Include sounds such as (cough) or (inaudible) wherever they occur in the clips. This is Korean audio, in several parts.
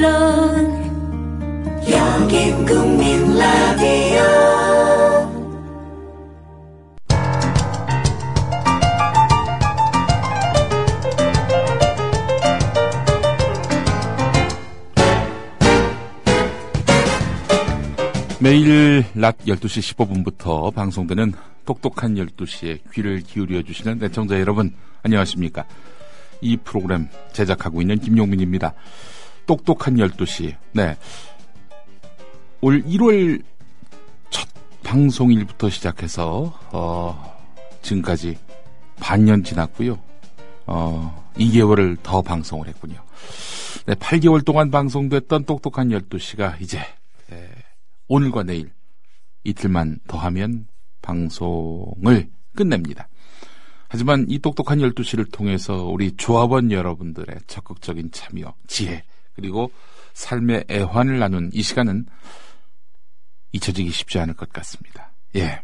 물론 여긴 국민 라디오 매일 낮 12시 15분부터 방송되는 똑똑한 12시에 귀를 기울여 주시는 애청자 여러분, 안녕하십니까. 이 프로그램 제작하고 있는 김용민입니다. 똑똑한 12시. 네. 올 1월 첫 방송일부터 시작해서, 어, 지금까지 반년 지났고요. 어, 2개월을 더 방송을 했군요. 네, 8개월 동안 방송됐던 똑똑한 12시가 이제, 예, 오늘과 내일 이틀만 더 하면 방송을 끝냅니다. 하지만 이 똑똑한 12시를 통해서 우리 조합원 여러분들의 적극적인 참여, 지혜, 그리고 삶의 애환을 나눈 이 시간은 잊혀지기 쉽지 않을 것 같습니다. 예.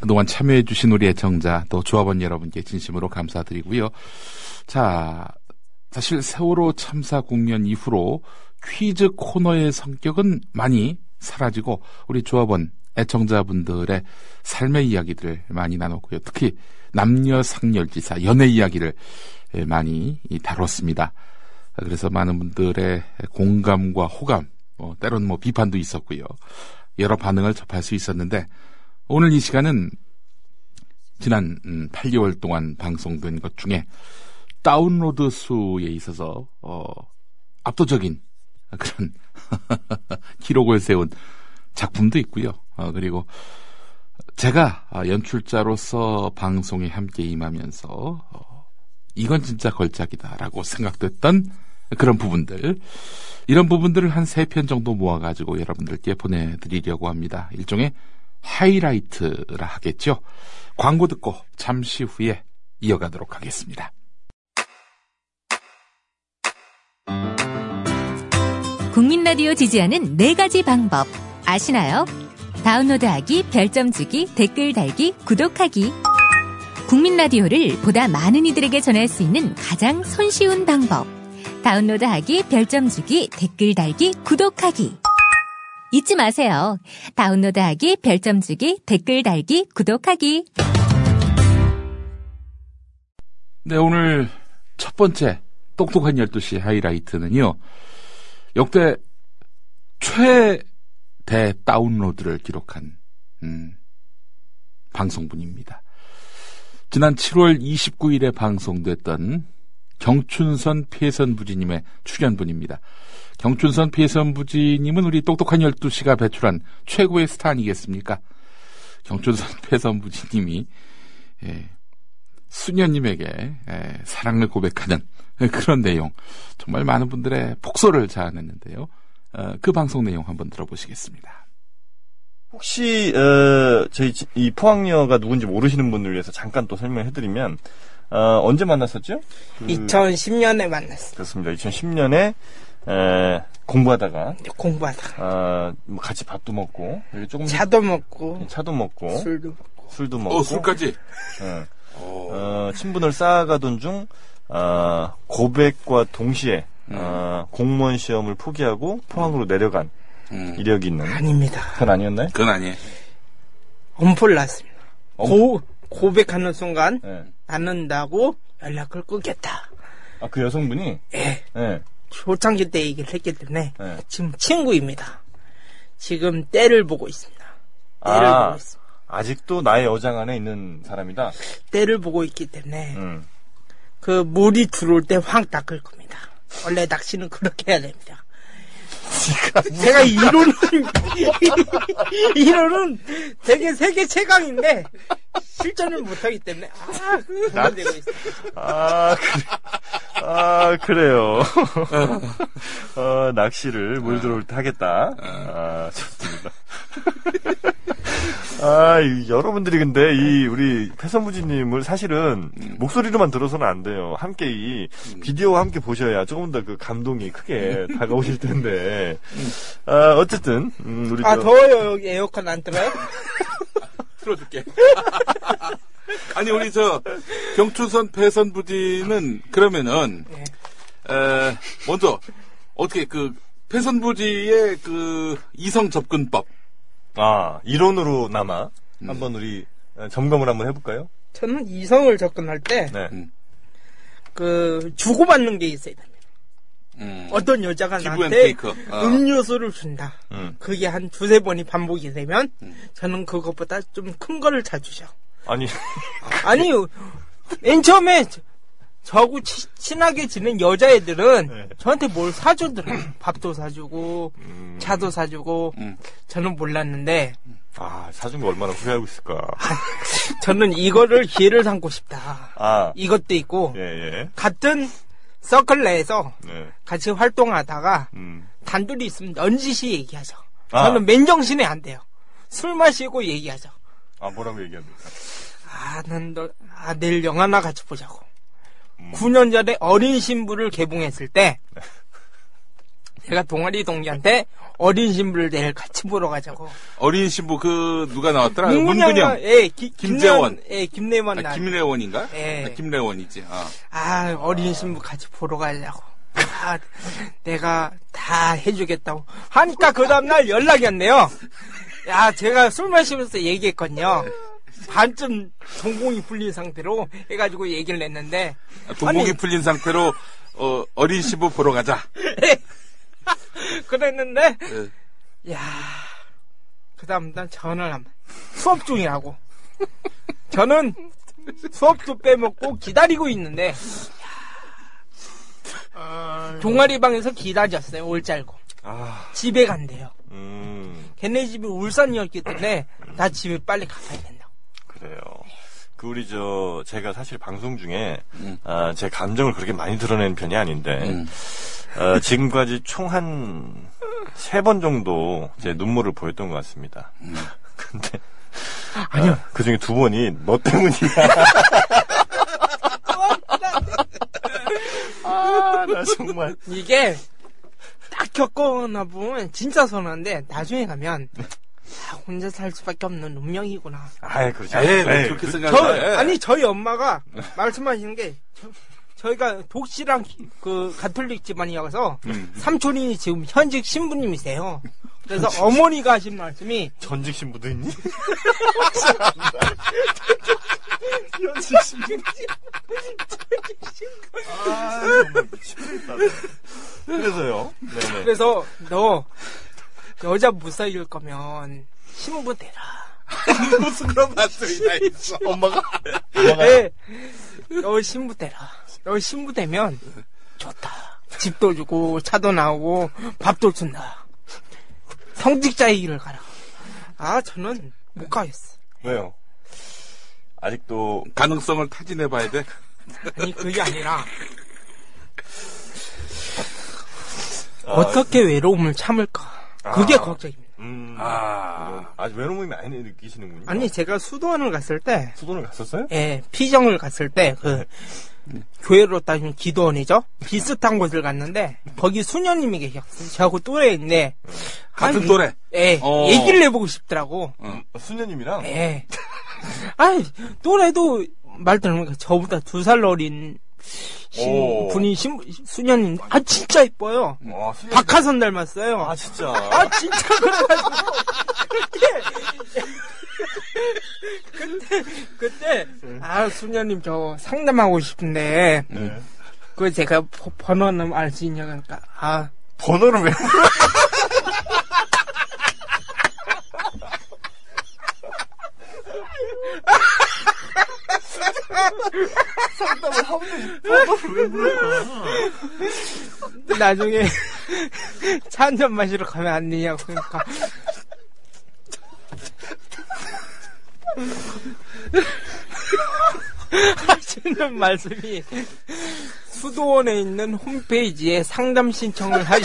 그동안 참여해주신 우리 애청자, 또 조합원 여러분께 진심으로 감사드리고요. 자, 사실 세월호 참사 국면 이후로 퀴즈 코너의 성격은 많이 사라지고 우리 조합원 애청자분들의 삶의 이야기들을 많이 나눴고요. 특히 남녀 상렬지사 연애 이야기를 많이 다뤘습니다. 그래서 많은 분들의 공감과 호감, 뭐 때로는 뭐 비판도 있었고요. 여러 반응을 접할 수 있었는데 오늘 이 시간은 지난 8개월 동안 방송된 것 중에 다운로드 수에 있어서 어, 압도적인 그런 (laughs) 기록을 세운 작품도 있고요. 어, 그리고 제가 연출자로서 방송에 함께 임하면서 어, 이건 진짜 걸작이다라고 (laughs) 생각됐던 그런 부분들 이런 부분들을 한 세 편 정도 모아가지고 여러분들께 보내드리려고 합니다. 일종의 하이라이트라 하겠죠. 광고 듣고 잠시 후에 이어가도록 하겠습니다. 국민 라디오 지지하는 네 가지 방법 아시나요? 다운로드하기, 별점 주기, 댓글 달기, 구독하기. 국민 라디오를 보다 많은 이들에게 전할 수 있는 가장 손쉬운 방법. 다운로드하기, 별점 주기, 댓글 달기, 구독하기. 잊지 마세요. 다운로드하기, 별점 주기, 댓글 달기, 구독하기. 네, 오늘 첫 번째 똑똑한 12시 하이라이트는요. 역대 최대 다운로드를 기록한 음, 방송분입니다. 지난 7월 29일에 방송됐던 경춘선 피해선 부지님의 출연분입니다. 경춘선 피해선 부지님은 우리 똑똑한 12시가 배출한 최고의 스타 아니겠습니까? 경춘선 (laughs) 피해선 부지님이 예, 수녀님에게 예, 사랑을 고백하는 (laughs) 그런 내용 정말 많은 분들의 폭소를 자아냈는데요. 어, 그 방송 내용 한번 들어보시겠습니다. 혹시 어, 저희 이 포항녀가 누군지 모르시는 분들 위해서 잠깐 또 설명해드리면 어, 언제 만났었죠? 그... 2010년에 만났어요. 그렇습니다. 2010년에 에, 공부하다가 공부하다가 어, 뭐 같이 밥도 먹고 조금 차도 먹고 차도 먹고 술도 먹고 술도 먹고 어, 술까지 어, 어, 친분을 쌓아가던 중 어, 고백과 동시에 음. 어, 공무원 시험을 포기하고 포항으로 내려간 음. 이력이 있는 아닙니다. 그건 아니었나요? 그건 아니에요. 엄포를 났습니다. 엄... 고, 고백하는 순간 네. 않는다고 연락을 끊겠다. 아, 그 여성분이? 예. 네. 초창기 때 얘기를 했기 때문에 네. 지금 친구입니다. 지금 때를 보고 있습니다. 때를 아, 보고 있습니다. 아직도 나의 여장 안에 있는 사람이다? 때를 보고 있기 때문에 음. 그 물이 들어올 때확 닦을 겁니다. 원래 낚시는 그렇게 해야 됩니다. 제가 이론은 이론은 되게 세계 최강인데 실전을 못하기 때문에 아 그런 데가 있어. 아 그래. 아 그래요. 어, 낚시를 물 들어올 때 하겠다. 아 좋습니다. 아, 여러분들이 근데 이 우리 패선무지님을 사실은 음. 목소리로만 들어서는 안 돼요. 함께 이 음. 비디오와 함께 보셔야 조금 더 그 감동이 크게 음. 다가오실 텐데. 음. 아, 어쨌든 음, 우리 아 더워요 여기 에어컨 안 틀어요? (laughs) 틀어줄게. (laughs) 아니 우리 저 경춘선 패선부지는 그러면은 네. 에, 먼저 어떻게 그 패선부지의 그 이성 접근법. 아, 이론으로나마 음. 한번 우리 어, 점검을 한번 해볼까요? 저는 이성을 접근할 때, 네. 음. 그, 주고받는 게 있어야 됩니다. 음. 어떤 여자가 나한테. 아. 음료수를 준다. 음. 그게 한 두세 번이 반복이 되면, 음. 저는 그것보다 좀 큰 거를 자주죠. 아니, 아니, 맨 처음에 저- 저하고 치- 친하게 지낸 여자애들은 네. 저한테 뭘 사주더라고요. 밥도 사주고, 음, 차도 사주고, 음. 저는 몰랐는데, 아, 사준 거 얼마나 후회하고 있을까. 저는 이거를 기회를 삼고 싶다. 아, 이것도 있고, 예, 예. 같은 서클 내에서 네. 같이 활동하다가 음. 단둘이 있으면 넌지시 얘기하죠. 아. 저는 맨정신에 안 돼요. 술 마시고 얘기하죠. 아, 뭐라고 얘기합니까? 아, 난 너, 아, 내일 영화나 같이 보자고. 음. 9년 전에 어린 신부를 개봉했을 때, 제가 동아리 동기한테 어린 신부를 내일 같이 보러 가자고. 어린 신부 그 누가 나왔더라? 문근영. 예, 기, 김재원. 예, 김래원 나. 아, 김래원인가? 예. 아, 김래원이지. 아. 아, 어린 신부 같이 보러 가자고. 아, 내가 다 해주겠다고. 하니까 그 다음날 연락이 왔네요. 야, 제가 술 마시면서 얘기했거든요. 반쯤 전공이 풀린 상태로 해가지고 얘기를 냈는데. 동공이 아니, 풀린 상태로 어, 어린 신부 보러 가자. (laughs) 그랬는데, 예. 야, 그 다음 날 전화를 한 번. 수업 중이라고. 저는 수업도 빼먹고 기다리고 있는데, 야, 동아리 방에서 기다렸어요, 올 짤고. 아, 집에 간대요. 음, 걔네 집이 울산이었기 때문에 나 집에 빨리 가봐야 된다 고. 그래요. 그 우리 저 제가 사실 방송 중에 음. 아, 제 감정을 그렇게 많이 드러내는 편이 아닌데 음. 어, 지금까지 총 한 세 번 정도 제 눈물을 보였던 것 같습니다. (laughs) 근데 아니요. 그 중에 두 번이 너 때문이야. (laughs) 아, 나 정말. 이게 딱 겪어나 보면 진짜 서운한데 나중에 가면 아, 혼자 살 수밖에 없는 운명이구나. 아이, 그렇지. 에이, 에이, 왜 그렇게 그- 저, 생각해? 아니 저희 엄마가 말씀하시는 게 저, 희가 독실한 기- 그 가톨릭 집안이어서 음. 삼촌이 지금 현직 신부님이세요. 그래서 어머니가 하신 말씀이 전직 신부도 있니? 아, 정말 미치겠다. 그래서요. 네네. 그래서 너 여자 못 사귈 거면 신부 대라. (laughs) 무슨 그런 말씀이 다 있어. 엄마가? 엄마가? 네. 너 신부 대라. 너 신부 되면 좋다. 집도 주고 차도 나오고 밥도 준다. 성직자의 길을 가라. 아 저는 못 가겠어. 왜요? 아직도 가능성을 타진해 봐야 돼. 아니 그게 아니라 아, 어떻게 외로움을 참을까. 그게 아. 걱정입니다. 음, 아. 아직 외로움이 많이 느끼시는군요. 아니 제가 수도원을 갔을 때 수도를 갔었어요? 예, 피정을 갔을 때, 그, 교회로 따지면 기도원이죠? 비슷한 곳을 갔는데, 거기 수녀님이 계셨어요. 저하고 또래인데, 같은 아니, 또래? 예, 어. 얘기를 해보고 싶더라고. 수녀님이랑 예. 아니, 또래도 말 들으면 저보다 두 살 어린 신-. 분이 신, 수녀님, 아, 진짜 이뻐요. 와, 수녀님. 박하선 닮았어요. 아 진짜. 아, 진짜 그래가지고. 그때, 그때, 그때, 아, 수녀님 저 상담하고 싶은데, 네. 그 제가 버- 번호는 알 수 있냐고 하니까, 아, 번호를 왜? 물어? 상담을 하면? 나중에 차 한 잔 마시러 가면 안 되냐고 그러니까. 하시는 말씀이 수도원에 있는 홈페이지에 상담 신청을 하시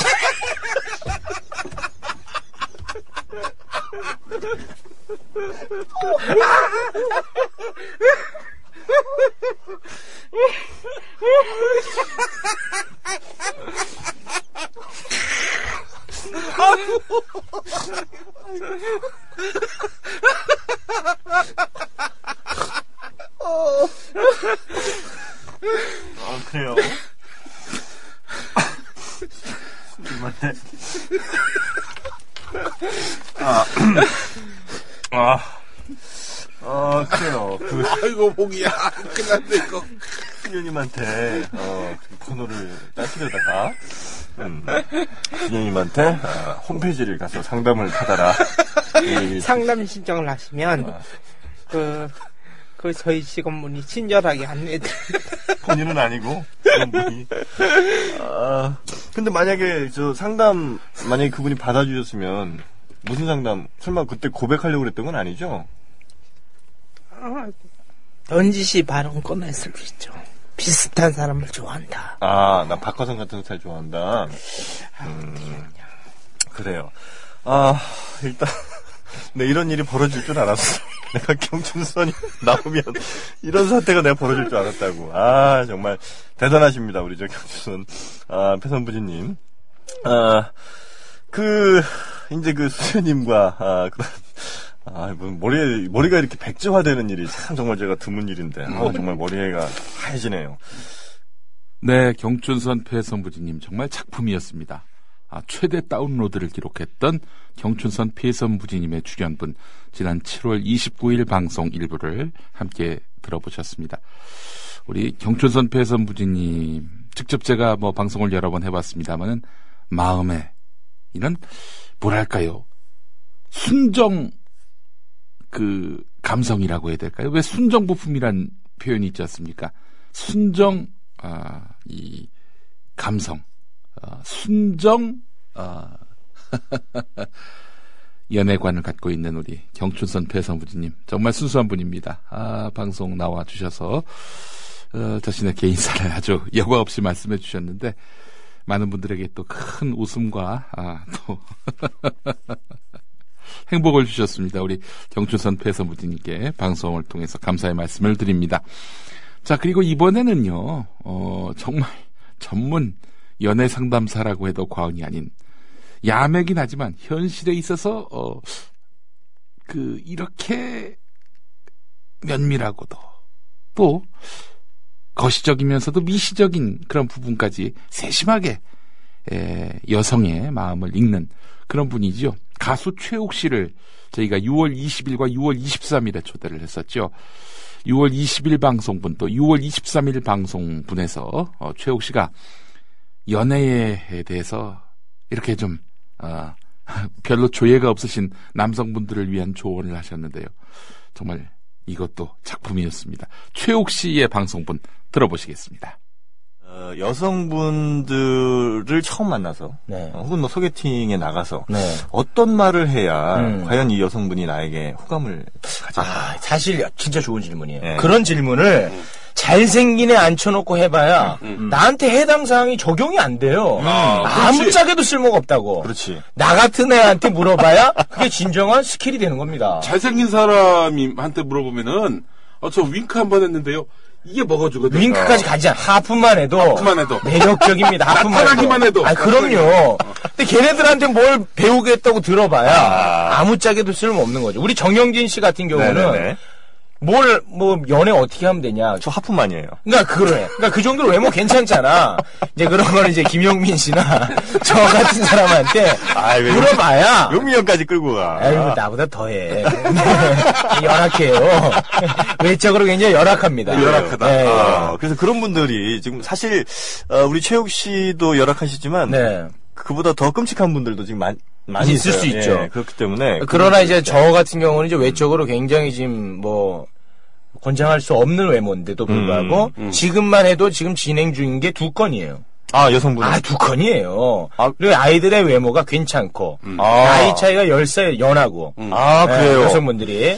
아 그래요. 경춘선한테. 아, 아, 아, 그래요. 그, (laughs) 아이고, 복이야. 끝났네, 이거. 수녀님한테, 어, 번호를 따시려다가, 음, 수녀님한테, 아, 홈페이지를 가서 상담을 받아라. 이 (laughs) 상담 신청을 하시면 그, 그 저희 직원분이 친절하게 안내해 (laughs) 본인은 아니고 그런 분이. 아, 근데 만약에 저 상담 만약에 그분이 받아주셨으면 무슨 상담? 설마 그때 고백하려고 그랬던 건 아니죠? 넌지시 발언 꺼낼 수도 있죠. 비슷한 사람을 좋아한다. 아, 나 박화성 같은 스타일 좋아한다. 음, 그래요. 아, 일단 (laughs) 네 이런 일이 벌어질 줄 알았어. (laughs) 내가 경춘선이 (laughs) 나오면 이런 사태가 내가 벌어질 줄 알았다고. 아, 정말 대단하십니다, 우리 저 경춘선 아, 패선부지님. 아, 그 이제 그 수녀님과 아, 그런 아, 뭐 머리 머리가 이렇게 백지화되는 일이 참 정말 제가 드문 일인데 아, 정말 머리가 하얘지네요. 네, 경춘선 폐선부지님 정말 작품이었습니다. 아, 최대 다운로드를 기록했던 경춘선 폐선부지님의 출연분 지난 7월 29일 방송 일부를 함께 들어보셨습니다. 우리 경춘선 폐선부지님 직접 제가 뭐 방송을 여러 번 해봤습니다만은 마음에 이런 뭐랄까요 순정 그 감성이라고 해야 될까요? 왜 순정 부품이란 표현이 있지 않습니까? 순정 아, 이 감성, 아, 순정 아, (laughs) 연애관을 갖고 있는 우리 경춘선 배성부지님 정말 순수한 분입니다. 아, 방송 나와 주셔서 어, 자신의 개인사를 아주 여과 없이 말씀해 주셨는데 많은 분들에게 또 큰 웃음과 아, 또 (laughs) 행복을 주셨습니다. 우리 경춘선 배성부지님께 방송을 통해서 감사의 말씀을 드립니다. 자, 그리고 이번에는요, 어, 정말 전문 연애 상담사라고 해도 과언이 아닌, 야매긴 하지만 현실에 있어서, 어, 그, 이렇게 면밀하고도, 또, 거시적이면서도 미시적인 그런 부분까지 세심하게, 에, 여성의 마음을 읽는 그런 분이지요. 가수 최옥 씨를 저희가 6월 20일과 6월 23일에 초대를 했었죠. 6월 20일 방송분 또 6월 23일 방송분에서 어, 최옥 씨가 연애에 대해서 이렇게 좀 어, (laughs) 별로 조예가 없으신 남성분들을 위한 조언을 하셨는데요. 정말 이것도 작품이었습니다. 최옥 씨의 방송분 들어보시겠습니다. 어, 여성분들을 처음 만나서 네. 어, 혹은 뭐 소개팅에 나가서 네. 어떤 말을 해야 음. 과연 이 여성분이 나에게 호감을 가질까? 아, 사실 진짜 좋은 질문이에요. 네. 그런 질문을 잘생긴 애 앉혀놓고 해봐야 나한테 해당 사항이 적용이 안 돼요. 아무 짝에도 쓸모가 없다고. 그렇지. 나 같은 애한테 물어봐야 그게 진정한 스킬이 되는 겁니다. 잘생긴 사람한테 물어보면은 어, 저 윙크 한 번 했는데요. 이게 먹어주거든요. 윙크까지 가지 않아. half만 해도. half만 해도. 매력적입니다. half만 해도. 아, 그럼요. 근데 걔네들한테 뭘 배우겠다고 들어봐야 아. 무 짝에도 쓸모 없는 거죠. 우리 정영진 씨 같은 경우는 네네네. 뭘, 뭐, 연애 어떻게 하면 되냐. 저 하프만이에요. 그러니까 그래. 그러니까 그 정도로 외모 괜찮잖아. 이제 그런 거는 이제 김용민 씨나 (laughs) 저 같은 사람한테 아이, 왜 물어봐야. 용미 형까지 끌고 가. 아유, 나보다 더해. 열악해요. 외적으로 굉장히 열악합니다. 열악하다. 네. 아, 그래서 그런 분들이 지금 사실 어, 우리 최욱 씨도 열악하시지만 네. 그보다 더 끔찍한 분들도 지금 많, 많이 있을 있어요. 수 있죠. 예, 그렇기 때문에 그러나 이제 저 같은 경우는 이제 외적으로 굉장히 지금 뭐, 권장할 수 없는 외모인데도 불구하고 지금만 해도 지금 진행 중인 게 두 건이에요. 아 여성분 아, 두 건이에요. 아. 그리고 아이들의 외모가 괜찮고, 아. 나이 차이가 10살 연하고, 아 네, 그래요. 여성분들이.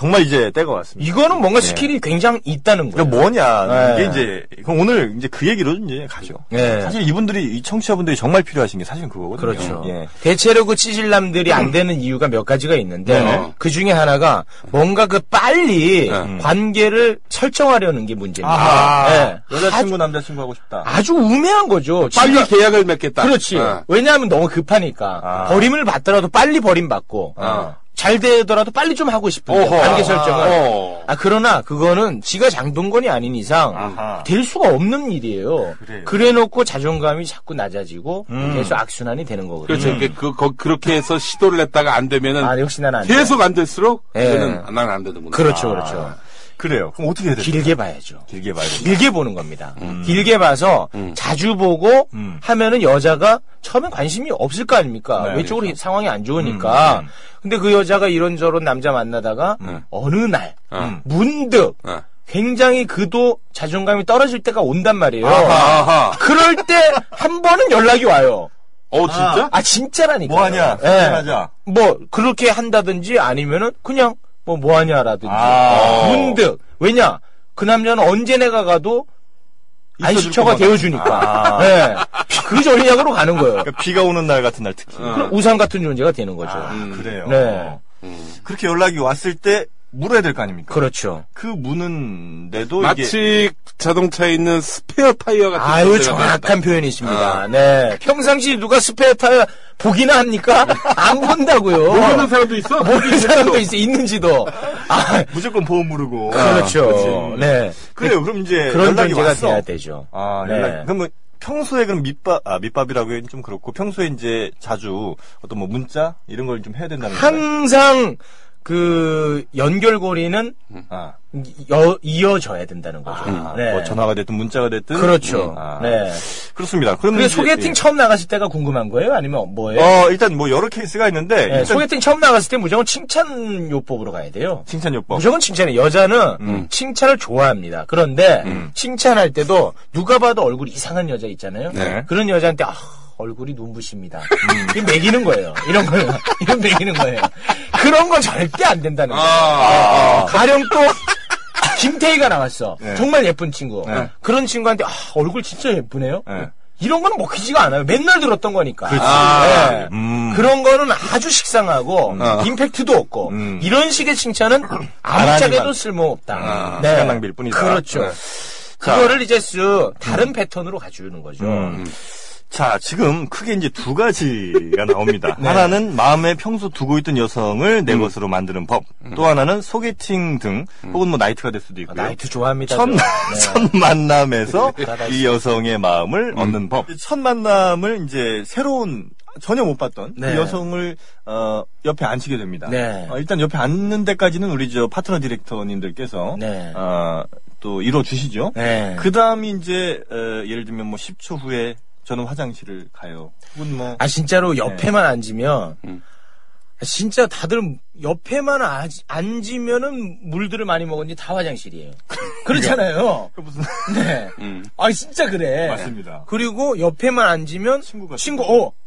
정말 이제 때가 왔습니다. 이거는 뭔가 스킬이 굉장히 있다는 거예요. 그러니까 뭐냐 네. 이게 이제 그럼 오늘 이제 그 얘기로 이제 가죠. 네. 사실 이분들이 이 청취자분들이 정말 필요하신 게 사실은 그거거든요. 그렇죠. 예. 대체로 그 찌질남들이 안 되는 이유가 몇 가지가 있는데 네. 그 중에 하나가 뭔가 그 빨리 네. 관계를 설정하려는 게 문제입니다. 네. 여자친구 남자친구 하고 싶다. 아주 우매한 거죠. 빨리 지가- 계약을 맺겠다. 그렇지. 어. 왜냐하면 너무 급하니까 아. 버림을 받더라도 빨리 버림받고 어. 잘 되더라도 빨리 좀 하고 싶은데 어허. 관계 설정을. 어. 아 그러나 그거는 지가 장동건이 아닌 이상 아하. 될 수가 없는 일이에요. 그래요. 그래 놓고 자존감이 자꾸 낮아지고 음. 계속 악순환이 되는 거거든요. 그렇죠. 그, 그, 거- 그렇게 해서 시도를 했다가 안 되면은 아, 역시 나는 안 돼. 계속 안 될수록 예. 이거는 난 안 되는구나. 그렇죠, 그렇죠. 그래요. 그럼 어떻게 해야 돼요? 길게 봐야죠. 길게 봐야 돼. 길게 보는 겁니다. 길게 봐서 자주 보고 음. 하면은 여자가 처음엔 관심이 없을 거 아닙니까? 네, 외적으로 그렇죠. 상황이 안 좋으니까. 음, 음. 근데 그 여자가 이런저런 남자 만나다가 어느 날 어. 문득 어. 굉장히 그도 자존감이 떨어질 때가 온단 말이에요. 아하. 그럴 때 한 번은 연락이 와요. 어, 진짜? 아 진짜라니까. 뭐 하냐? 예. 하자. 뭐 그렇게 한다든지 아니면은 그냥 뭐 뭐 하냐라든지 아. 문득 왜냐 그 남자는 언제 내가 가도 안식처가. 되어주니까 아. 예. 그 전략으로 가는 거예요. 그러니까 비가 오는 날 같은 날 특히. 어. 그럼 우상 같은 존재가 되는 거죠. 아, 그래요. 네. 그렇게 연락이 왔을 때 물어야 될 거 아닙니까? 그렇죠. 그 무는데도 이게 마치 자동차에 있는 스페어 타이어 같은 아유 정확한. 표현이십니다. 아. 네. 평상시 누가 스페어 타이어 보기나 합니까? (laughs) 안 본다고요. 모르는 사람도 있어? 모르는 사람도 있어 있는지도. 아, 무조건 보험 물고. 그렇죠. 네. 그래요. 그럼 이제 그런 연락이 왔어. 돼야 되죠. 아, 네. 연락. 그럼 뭐 평소에 그럼 밑밥 아 밑밥이라고 하긴 좀 그렇고 평소에 이제 자주 어떤 뭐 문자 이런 걸 좀 해야 된다는 거예요. 그 연결고리는 아, 여- 이어져야 된다는 거죠. 아, 네. 뭐 전화가 됐든 문자가 됐든 그렇죠. 음, 아, 네. 그렇습니다. 그러면 이제, 소개팅 예. 처음 나갔을 때가 궁금한 거예요? 아니면 뭐예요? 어 일단 뭐 여러 케이스가 있는데 네, 소개팅 처음 나갔을 때 무조건 칭찬 요법으로 가야 돼요. 칭찬 요법. 무조건 칭찬해. 여자는 음. 칭찬을 좋아합니다. 그런데 음. 칭찬할 때도 누가 봐도 얼굴이 이상한 여자 있잖아요. 네. 그런 여자한테 아, 얼굴이 눈부십니다. 이 매기는 거예요. 이런 거요. (laughs) 이런 매기는 거예요. 그런 건 절대 안 된다는 거예요. 아, 가령 또 김태희가 나왔어. 네. 정말 예쁜 친구. 네. 그런 친구한테 아, 얼굴 진짜 예쁘네요. 네. 이런 거는 먹히지가 않아요. 맨날 들었던 거니까. 아. 네. 음. 그런 거는 아주 식상하고 임팩트도 없고 음. 이런 식의 칭찬은 (clears throat) 안 아무짝에도. 쓸모없다. 아, 네. 시간 낭비일 뿐이다. 그렇죠. 네. 그거를 이제 쓱 다른 패턴으로 가져오는 거죠. 음. 자, 지금 크게 이제 두 가지가 나옵니다. (laughs) 네. 하나는 마음에 평소 두고 있던 여성을 내 것으로 만드는 법. 또 하나는 소개팅 등 혹은 뭐 나이트가 될 수도 아, 있고요. 나이트 좋아합니다. 첫, 저. 네. (laughs) 첫 만남에서 (laughs) 이 여성의 마음을 얻는 법. 첫 만남을 이제 새로운 전혀 못 봤던 네. 그 여성을 어, 옆에 앉히게 됩니다. 네. 어, 일단 옆에 앉는 데까지는 우리 저 파트너 디렉터님들께서 네. 어, 또 이뤄 주시죠. 네. 그 다음이 이제 어, 예를 들면 뭐 10초 후에 저는 화장실을 가요. 혹은 뭐 아 진짜로 옆에만 앉으면 음. 아, 진짜 다들 옆에만 아- 앉으면은 물들을 많이 먹었니 다 화장실이에요. 그렇잖아요. 그 무슨 네. 음. 아 진짜 그래. 맞습니다. 그리고 옆에만 앉으면 친구가 친구 어 (laughs)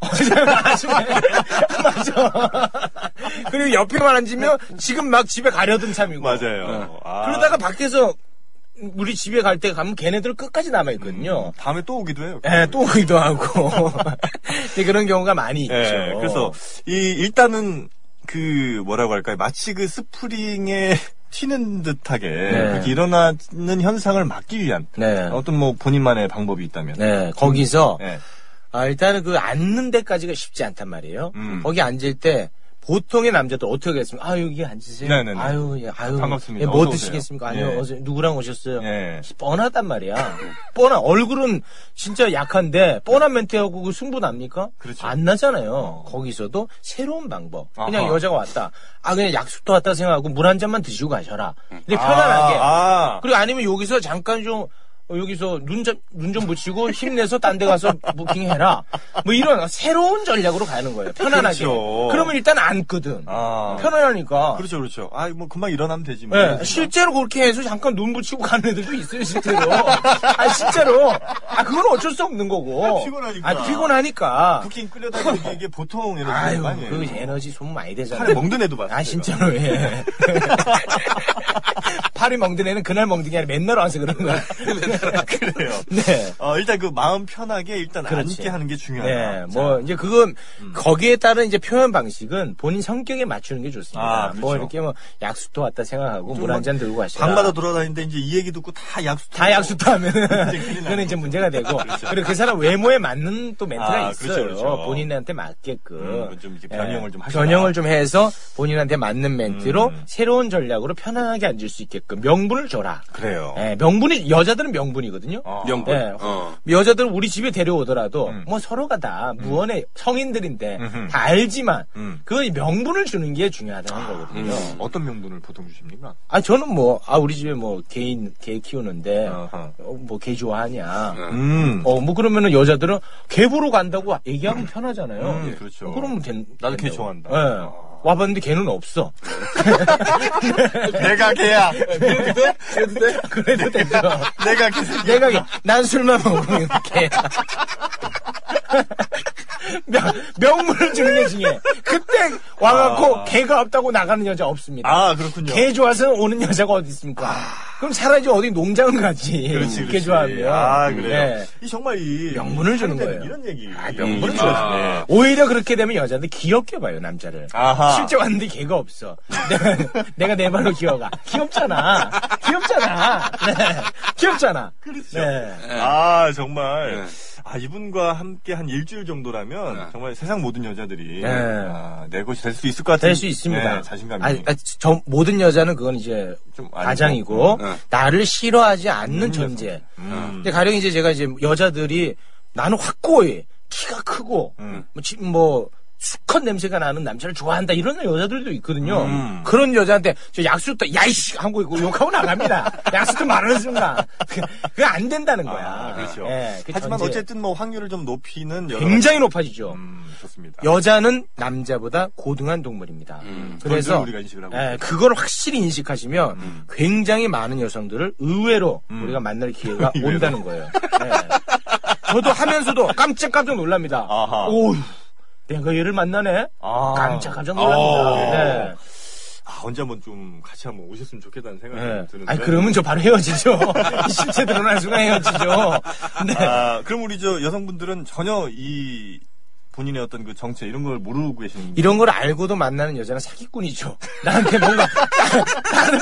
맞아. 그리고 옆에만 앉으면 지금 막 집에 가려던 참이고. 맞아요. 아. 그러다가 밖에서 우리 집에 갈 때 가면 걔네들 끝까지 남아 있거든요. 다음에 또 오기도 해요. 예, 또 오기도 하고. (laughs) 그런 경우가 많이 있죠. 예, 그래서 이 일단은 그 뭐라고 할까요? 마치 그 스프링에 (laughs) 튀는 듯하게 그렇게 일어나는 현상을 막기 위한 네. 어떤 뭐 본인만의 방법이 있다면. 네, 거기서 예. 아, 일단은 그 앉는 데까지가 쉽지 않단 말이에요. 음. 거기 앉을 때 보통의 남자들 어떻게 하겠습니까? 아, 여기 앉으세요. 네네네. 아유, 예, 아유. 반갑습니다. 예, 뭐 드시겠습니까? 아니요, 예. 어서, 누구랑 오셨어요? 예. 뻔하단 말이야. 뻔한, 얼굴은 진짜 약한데, 뻔한 멘트하고 그 승부 납니까? 그렇죠. 안 나잖아요. 어. 거기서도 새로운 방법. 그냥 아하. 여자가 왔다. 아, 그냥 약속도 왔다 생각하고 물 한 잔만 드시고 가셔라. 근데 편안하게. 아, 아. 그리고 아니면 여기서 잠깐 좀 어, 여기서 눈좀눈좀 붙이고 힘내서 딴 데 가서 부킹해라. 뭐 이런 새로운 전략으로 가는 거예요. 편안하게. 그렇죠. 그러면 일단 앉거든. 아. 편안하니까. 그렇죠, 그렇죠. 아, 뭐 금방 일어나면 되지 뭐. 예, 실제로 그렇게 해서 잠깐 눈 붙이고 가는 애들도 있어요, 실제로. 아, 진짜로. 아, 그건 어쩔 수 없는 거고. 피곤하니까. 아, 피곤하니까. 쿠킹 끌려다니는 이게 보통 에너지 아유, 아니에요. 그 에너지 소모 많이 되잖아요. 먹는 애도 봤어요. 아, 진짜로, 예. (laughs) 하루 멍든 애는 그날 멍든 게 아니라 맨날 와서 그러는 거야. (laughs) 그래요. (laughs) 네. 어, 일단 그 마음 편하게 일단 그렇지. 앉게 하는 게 중요하다. 네, 뭐 이제 그건 음. 거기에 따른 이제 표현 방식은 본인 성격에 맞추는 게 좋습니다. 아, 그렇죠. 뭐 이렇게 뭐 약수터 왔다 생각하고 물 한 잔 들고 가시라. 방마다 돌아다니는데 이제 이 얘기 듣고 다 약수. 다 약수터 나는 그거는 이제 문제가 되고 (laughs) 그리고 그 사람 외모에 맞는 또 멘트가 아, 있어요. 그렇죠, 그렇죠. 본인한테 맞게끔 음, 좀 이렇게 변형을 좀 하시라. 변형을 좀 해서 본인한테 맞는 멘트로 음. 새로운 전략으로 편안하게 앉을 수 있게끔 명분을 줘라. 그래요. 예, 명분이 여자들은 명분이거든요. 어. 명분. 네. 어. 여자들 우리 집에 데려오더라도 음. 뭐 서로가 다 무언의 성인들인데 음흠. 다 알지만 음. 그건 명분을 주는 게 중요하다는 거거든요. 음. 어떤 명분을 보통 주십니까? 아 저는 뭐 아 우리 집에 뭐 개인 개 키우는데. 어, 뭐개 좋아하냐. 음. 어뭐 그러면은 여자들은 개 보러 간다고 얘기하면 편하잖아요. 음, 그렇죠. 그러면 된. 나도 개 된다고. 좋아한다. 예. 어. 와봤는데 개는 없어. (laughs) 내가 개야. (laughs) 그래도 된다. 내가 개. 새끼야. 내가 개. 난 술만 먹으면 개야. (laughs) 명, 명물을 주는 게 중요해. 그때 와갖고 아. 개가 없다고 나가는 여자 없습니다. 아, 그렇군요. 개 좋아서 오는 여자가 어디 있습니까? 그럼 차라리 어디 농장 가지. 그렇지, 개 그렇지. 좋아하면. 아, 그래요. 네. 이 정말 이 명분을 주는 거예요. 이런 얘기. 아, 명분을 음. 줘야지. 아. 오히려 그렇게 되면 여자들 귀엽게 봐요, 남자를. 아하. 실제 왔는데 개가 없어. 내가, (laughs) 내가 내 발로 기어가. 귀엽잖아. 귀엽잖아. 네. 귀엽잖아. 그렇죠. 네. 아, 정말. 네. 아, 이분과 함께 한 일주일 정도라면 네. 정말 세상 모든 여자들이 네. 아, 내 것이 될 수 있을 것 같은 될 수 있습니다. 네, 자신감이 아, 아, 저 모든 여자는 그건 이제 좀. 가장이고 네. 나를 싫어하지 않는 존재. 음. 근데 가령 이제 제가 이제 여자들이 나는 확고해 키가 크고 음. 뭐, 지- 뭐 수컷 냄새가 나는 남자를 좋아한다 이런 여자들도 있거든요. 음. 그런 여자한테 저 약수터 야이씨 하고 있고 욕하고 나갑니다. (laughs) 약수터 말하는 순간 그- 그게 안 된다는 거야. 아, 그렇죠. 예, 그 하지만 전제. 어쨌든 뭐 확률을 좀 높이는 굉장히 높아지죠. 가지- 음, 좋습니다. 여자는 남자보다 고등한 동물입니다. 음. 그래서 우리가 인식을 하고 예. 그걸 확실히 인식하시면 굉장히 많은 여성들을 의외로 음. 우리가 만날 기회가 (laughs) 의외로. 온다는 거예요. 예. 저도 하면서도 깜짝깜짝 놀랍니다. 아하. 오, 내가 얘를 만나네. 아. 깜짝깜짝 놀랍니다. 아. 네. 아, 언제 한번 좀 같이 한번 오셨으면 좋겠다는 생각이 네. 드는데. 아, 그러면 저 바로 헤어지죠. (laughs) 실체 드러날 순간 헤어지죠. 네. 아, 그럼 우리 저 여성분들은 전혀 이 본인의 어떤 그 정체 이런 걸 모르고 계시는 이런 걸 알고도 만나는 여자는 사기꾼이죠. (laughs) 나한테 뭔가 다른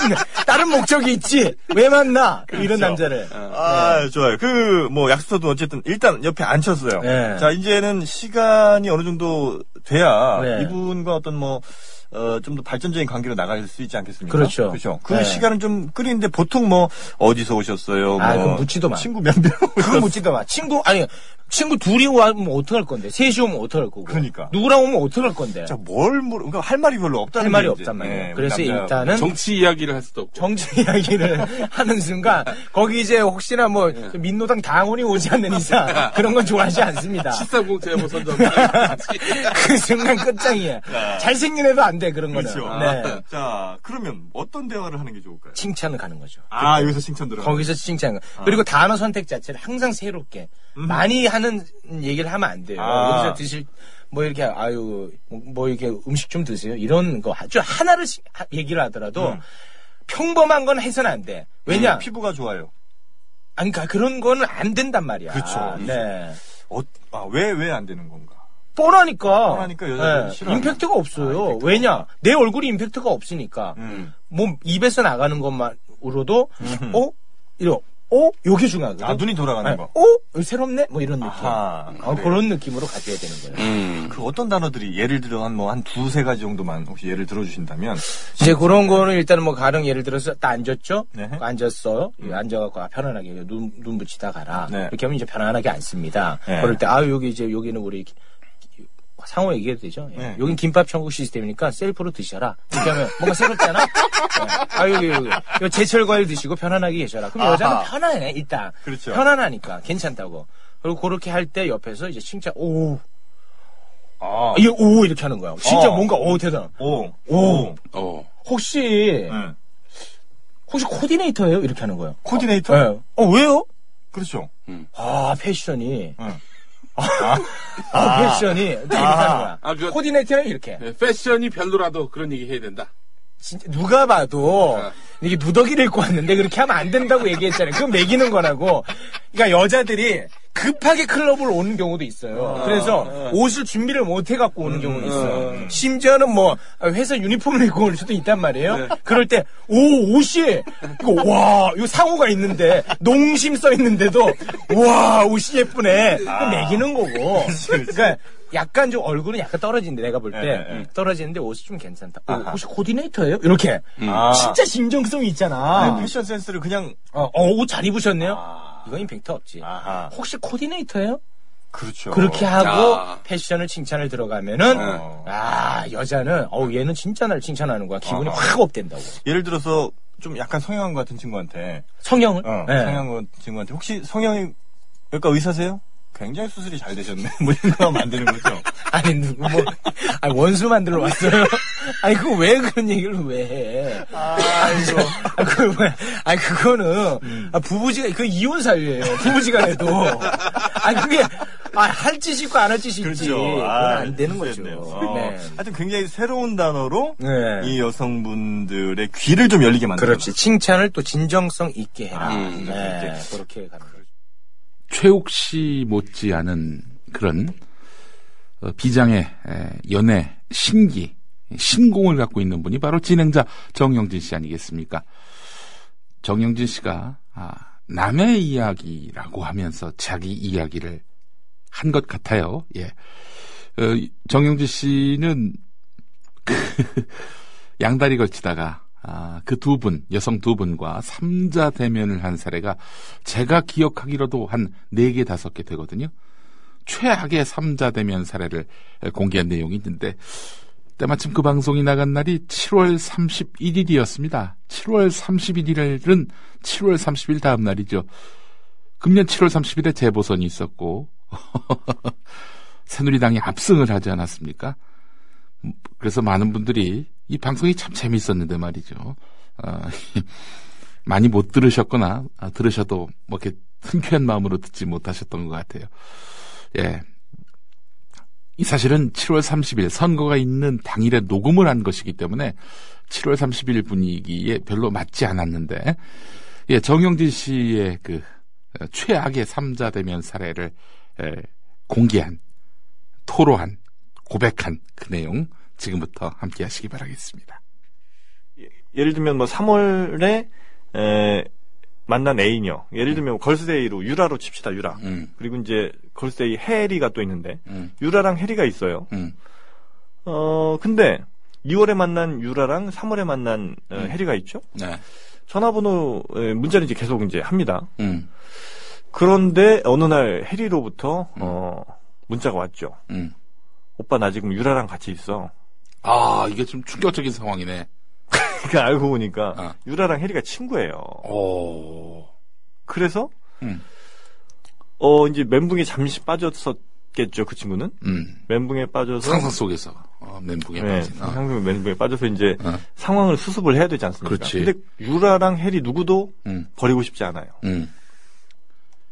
다른 목적이 있지. 왜 만나? 이런 그렇죠. 남자를. 아, 좋아요. 그, 뭐, 약수터도 어쨌든, 일단 옆에 앉혔어요. 네. 자, 이제는 시간이 어느 정도 돼야 네. 이분과 어떤 뭐, 어, 좀 더 발전적인 관계로 나갈 수 있지 않겠습니까? 그렇죠. 그렇죠. 그 네. 시간은 좀 끓이는데 보통 뭐, 어디서 오셨어요? 아, 뭐, 묻지도 마. 친구 몇 명? 그거 묻지도 마. 친구, 아니, 친구 둘이 오면 어떡할 건데. 셋이 오면 어떡할 거고. 그러니까. 누구랑 오면 어떡할 건데. 자, 뭘 모르, 그러니까 할 말이 별로 없다는 할 말이. 없단 말이에요. 네, 그래서 일단은 정치 이야기를 할 수도 없고. 정치 이야기를 (laughs) 하는 순간 거기 이제 혹시나 뭐 네. 민노당 당원이 오지 않는 이상 그런 건 좋아하지 않습니다. (laughs) 730 제보 (laughs) 선정. 그 순간 끝장이에요. 잘생긴 애도 안 돼 그런 거는. 네. 그렇죠. 네. 자, 그러면 어떤 대화를 하는 게 좋을까요? 칭찬을 가는 거죠. 아, 여기서 칭찬 들어. 거기서 칭찬. 그리고 단어 선택 자체를 항상 새롭게 많이 하는 얘기를 하면 안 돼요. 아. 여기서 드실 뭐 이렇게 아유 뭐 이렇게 음식 좀 드세요. 이런 거 아주 하나를 얘기를 하더라도 음. 평범한 건 해서는 안 돼. 왜냐? 피부가 좋아요. 아니 그러니까 그런 거는 안 된단 말이야. 그렇죠. 네. 어, 아, 왜, 왜 안 되는 건가? 뻔하니까. 뻔하니까 여자들이 네. 싫어하는 임팩트가 없어요. 아, 임팩트가 왜냐? 내 얼굴이 임팩트가 없으니까. 음. 뭐 입에서 나가는 것만으로도 어? 이러 어? 요게 중요하거든. 아, 눈이 돌아가는 네. 거. 어? 이거 새롭네? 뭐 이런 느낌. 아하, 어. 그런 느낌으로 가져야 되는 거예요. 음. 그 어떤 단어들이 예를 들어 한 뭐 한 두세 가지 정도만 혹시 예를 들어 주신다면 이제 그런 거는 일단은 뭐 가령 예를 들어서 딱 앉았죠? 네. 앉았어요. 이 앉아 갖고 아, 편안하게 눈, 눈 붙이다 가라. 네. 이렇게 하면 이제 편안하게 앉습니다. 네. 그럴 때, 아, 여기 이제 여기는 우리 기- 상호 얘기해도 되죠? 예. 네. 여긴 김밥 천국 시스템이니까 셀프로 드셔라. 이렇게 하면 뭔가 새롭잖아? 예. 아, 여기, 여기. 여기 제철 과일 드시고 편안하게 계셔라. 그럼 아하. 여자는 편안해, 일단. 그렇죠. 편안하니까. 괜찮다고. 그리고 그렇게 할 때 옆에서 이제 칭찬, 오, 아, 이게 오, 이렇게 하는 거야. 진짜 어. 뭔가, 오, 대단. 오, 오. 어. 혹시, 네. 혹시 코디네이터예요? 이렇게 하는 거예요. 코디네이터? 예. 어, 왜요? 그렇죠. 아, 패션이. 응. 아, 패션이. 이렇게 하는 거야. 아, 그- 코디네이터는 이렇게. 네, 패션이 별로라도 그런 얘기 해야 된다. 진짜 누가 봐도 이게 누더기를 입고 왔는데 그렇게 하면 안 된다고 얘기했잖아요. 그건 매기는 거라고. 그러니까 여자들이 급하게 클럽을 오는 경우도 있어요. 그래서 옷을 준비를 못 해갖고 오는 경우도 있어요. 심지어는 뭐 회사 유니폼을 입고 올 수도 있단 말이에요. 그럴 때 오 옷이 이거 와 이거 상호가 있는데 농심 써 있는데도 와 옷이 예쁘네. 그 매기는 거고. 그러니까 약간 좀 얼굴은 약간 떨어지는데 내가 볼때 예, 예. 떨어지는데 옷이 좀 괜찮다. 어, 혹시 코디네이터예요? 이렇게 아. 진짜 진정성이 있잖아. 패션 센스를 그냥 어, 옷 잘 입으셨네요. 이건 임팩트 없지. 아하. 혹시 코디네이터예요? 그렇죠. 그렇게 하고 야. 패션을 칭찬을 들어가면은 어. 아 여자는 어 얘는 진짜 날 칭찬하는 거야. 기분이 어. 확 업된다고. 예를 들어서 좀 약간 성형한 것 같은 친구한테 성형을? 어, 네. 성형한 것 같은 친구한테 혹시 성형외과 의사세요? 굉장히 수술이 잘 되셨네. (laughs) 뭐 이런 거 되는 거죠. 아니 누구 뭐 아니 원수 만들러 왔어요. (laughs) 아니 그거 왜 그런 얘기를 왜 해? 아이고. (laughs) 아, 그, 왜, 아니, 그거는, 아, 부부지간, 그 이혼 사유예요. 부부지간에도. 아니, 그게, 아, 할 짓이 있고 안 할 짓이 있지. 그렇죠. 그건 아, 안 되는 거죠. 어. 네. 하여튼 굉장히 새로운 단어로 네. 이 여성분들의 귀를 좀 열리게 만들어. 그렇지. 칭찬을 또 진정성 있게 해라. 음, 네. 그렇게 가는 거죠. 최욱 씨 못지않은 그런 어, 비장의 에, 연애 신기, 신공을 갖고 있는 분이 바로 진행자 정영진 씨 아니겠습니까? 정영진 씨가 아, 남의 이야기라고 하면서 자기 이야기를 한 것 같아요. 예. 어, 정영진 씨는 그 (laughs) 양다리 걸치다가 아, 그 두 분, 여성 두 분과 삼자 대면을 한 사례가 제가 기억하기로도 한네 개, 다섯 개 되거든요. 최악의 삼자 대면 사례를 공개한 내용이 있는데, 때마침 그 방송이 나간 날이 7월 31일이었습니다. 7월 31일은 7월 30일 다음 날이죠. 금년 7월 30일에 재보선이 있었고, (laughs) 새누리당이 압승을 하지 않았습니까? 그래서 많은 분들이 이 방송이 참 재밌었는데 말이죠. 아, (laughs) 많이 못 들으셨거나 아, 들으셔도 뭐 이렇게 흔쾌한 마음으로 듣지 못하셨던 것 같아요. 예. 이 사실은 7월 30일 선거가 있는 당일에 녹음을 한 것이기 때문에 7월 30일 분위기에 별로 맞지 않았는데 예, 정영진 씨의 그 어, 최악의 삼자 대면 사례를 에, 공개한 토로한 고백한 그 내용 지금부터 함께 하시기 바라겠습니다. 예를 들면 뭐 3월에 에, 만난 애인이요. 예를 들면 걸스데이로 유라로 칩시다 유라. 음, 그리고 이제 걸스데이 해리가 또 있는데 음, 유라랑 해리가 있어요. 음, 어 근데 2월에 만난 유라랑 3월에 만난 어, 음. 해리가 있죠. 네, 전화번호 에, 문자를 이제 계속 이제 합니다. 음, 그런데 어느 날 해리로부터 어 문자가 왔죠. 음. 오빠 나 지금 유라랑 같이 있어. 아, 이게 좀 충격적인 상황이네. 그러니까 알고 보니까 어. 유라랑 해리가 친구예요. 오, 그래서 음, 어 이제 멘붕에 잠시 빠졌었겠죠 그 친구는 음. 멘붕에 빠져서 상상 속에서 어, 멘붕에 네, 빠진. 어. 상상 멘붕에 빠져서 이제 어. 상황을 수습을 해야 되지 않습니까? 그렇지. 근데 유라랑 해리 누구도 음, 버리고 싶지 않아요. 음.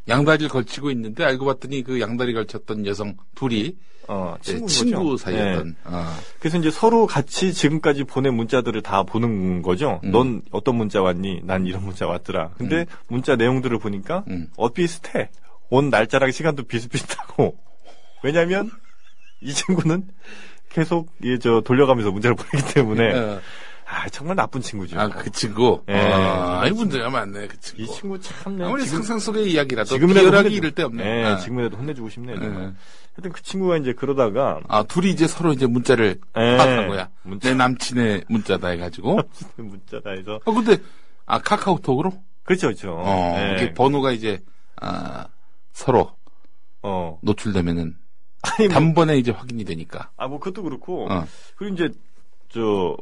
양다리를 걸치고 있는데 알고 봤더니 그 양다리 걸쳤던 여성 둘이 어, 이제 친구인 친구 거죠. 사이였던. 네. 어. 그래서 이제 서로 같이 지금까지 보낸 문자들을 다 보는 거죠. 음. 넌 어떤 문자 왔니? 난 이런 문자 왔더라. 근데 문자 내용들을 보니까 음. 어 비슷해. 온 날짜랑 시간도 비슷비슷하고. 왜냐면 이 친구는 계속 이저 돌려가면서 문자를 보내기 때문에 어. 아 정말 나쁜 친구죠. 아, 그 친구. 예. 아, 이 문제가 많네, 그 친구. 이 친구 참 아무리 지금- 상상 속의 이야기라도 지금이라도 비열하기 이를 데 없네. 네, 아. 지금이라도 혼내주고 싶네요. 정말. 예. 하여튼 그 친구가 이제 그러다가 아, 둘이 이제 서로 이제 문자를 예. 파악한 거야. 문자. 내 남친의 문자다 해가지고. (laughs) 문자다 해서 어, 근데, 아, 카카오톡으로? 그렇죠, 그렇죠. 어, 예. 이렇게 번호가 이제, 아, 서로 어. 노출되면은, 아니, 뭐, 단번에 이제 확인이 되니까. 아, 뭐 그것도 그렇고 어. 그리고 이제 저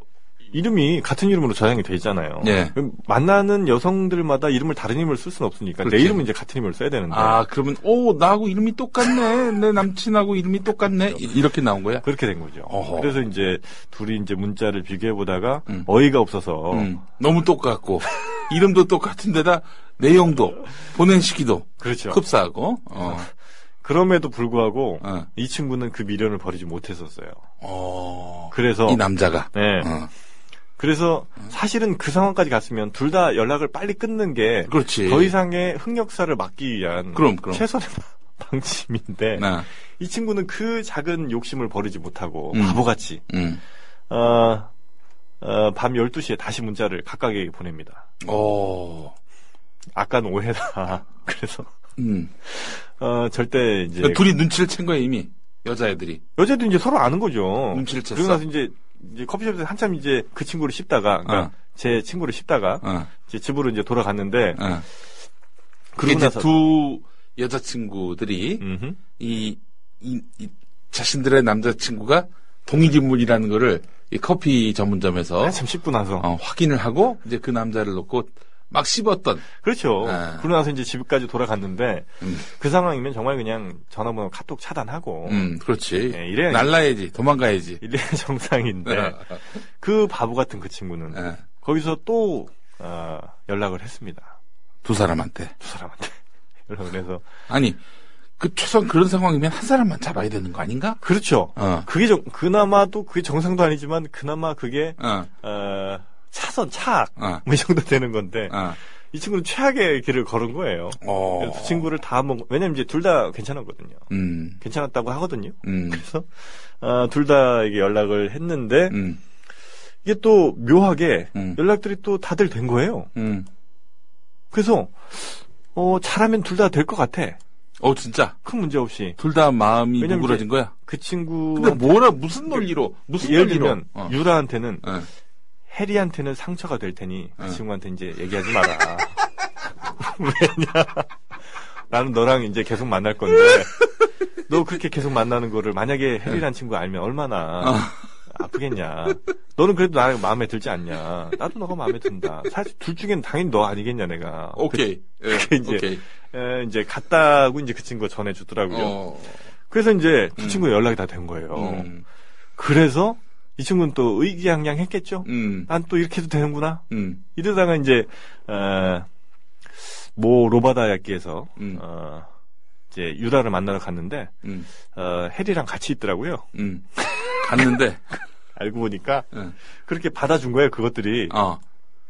이름이 같은 이름으로 저장이 돼 있잖아요. 네. 만나는 여성들마다 이름을 다른 이름을 쓸 수는 없으니까 내 그렇지. 이름은 이제 같은 이름을 써야 되는데 아, 그러면, 오, 나하고 이름이 똑같네. 내 남친하고 이름이 똑같네. 이- 이렇게 나온 거야? 그렇게 된 거죠. 어허. 그래서 이제 둘이 이제 문자를 비교해 보다가 음. 어이가 없어서 음, 너무 똑같고, (laughs) 이름도 똑같은데다 내용도, 보낸 시기도 그렇죠. 흡사하고, 어, 그럼에도 불구하고 어. 이 친구는 그 미련을 버리지 못했었어요. 어, 그래서 이 남자가. 네. 어, 그래서 사실은 그 상황까지 갔으면 둘 다 연락을 빨리 끊는 게더 그렇지. 이상의 흑역사를 막기 위한 그럼, 그럼. 최선의 (laughs) 방침인데 나, 이 친구는 그 작은 욕심을 버리지 못하고 음. 바보같이 음. 어, 어, 밤 12시에 다시 문자를 각각에게 보냅니다. 오, 아까는 오해다. (laughs) 그래서 음. 어, 절대 이제 그러니까 둘이 눈치를 챈 거야, 이미. 여자애들이. 여자도 이제 서로 아는 거죠. 눈치를 챘어. 그러고 나서 이제, 이제 커피숍에서 한참 이제 그 친구를 씹다가, 그러니까 어. 제 친구를 씹다가 어, 이제 집으로 이제 돌아갔는데, 어. 이제 나서 두 여자친구들이. 이, 이, 이 자신들의 남자친구가 동일인물이라는 거를 이 커피 전문점에서 한참 씹고 나서 어, 확인을 하고 이제 그 남자를 놓고 막 씹었던 그렇죠. 아. 그러고 나서 이제 집까지 돌아갔는데 음. 그 상황이면 정말 그냥 전화번호 카톡 차단하고 음 그렇지 예, 이래야 날라야지 도망가야지 (laughs) 이래 정상인데 그 바보 같은 그 친구는 예, 거기서 또 어, 연락을 했습니다. 두 사람한테 두 사람한테 (laughs) 연락을 해서 아니 그 최소한 그런 상황이면 한 사람만 잡아야 되는 거 아닌가? 그렇죠. 어, 그게 정, 그나마도 그게 정상도 아니지만 그나마 그게 어, 어, 차선 차악 어, 뭐이 정도 되는 건데 어, 이 친구는 최악의 길을 걸은 거예요. 어, 두 친구를 다 한번 왜냐면 이제 둘 다 괜찮았거든요. 음, 괜찮았다고 하거든요. 음, 그래서 어, 둘다 이게 연락을 했는데 음, 이게 또 묘하게 음. 연락들이 또 다들 된 거예요. 음. 그래서 어, 잘하면 둘 다 될 것 같아. 어 진짜 큰 문제 없이 둘 다 마음이 누그러진 거야. 그 친구 근데 뭐라 무슨 논리로 무슨 예를 논리로? 들면 어, 유라한테는 어. 해리한테는 상처가 될 테니 그 어. 친구한테 이제 얘기하지 마라. (laughs) 왜냐? 나는 너랑 이제 계속 만날 건데 너 그렇게 계속 만나는 거를 만약에 해리란 친구 가 알면 얼마나 어. 아프겠냐. 너는 그래도 나 마음에 들지 않냐. 나도 너가 마음에 든다. 사실 둘 중엔 당연히 너 아니겠냐 내가. 오케이. 예, 그게 이제 오케이. 에, 이제 갔다고 이제 그 친구가 전해주더라고요. 어. 그래서 이제 두 음. 친구 연락이 다 된 거예요. 음. 그래서 이 친구는 또 의기양양했겠죠. 음. 난또 이렇게 해도 되는구나. 음. 이러다가 이제 어, 모 로바다 야끼에서 음. 어, 이제 유라를 만나러 갔는데 음. 어, 해리랑 같이 있더라고요. 음. 갔는데 (laughs) 알고 보니까 응. 그렇게 받아준 거예요. 그것들이 어.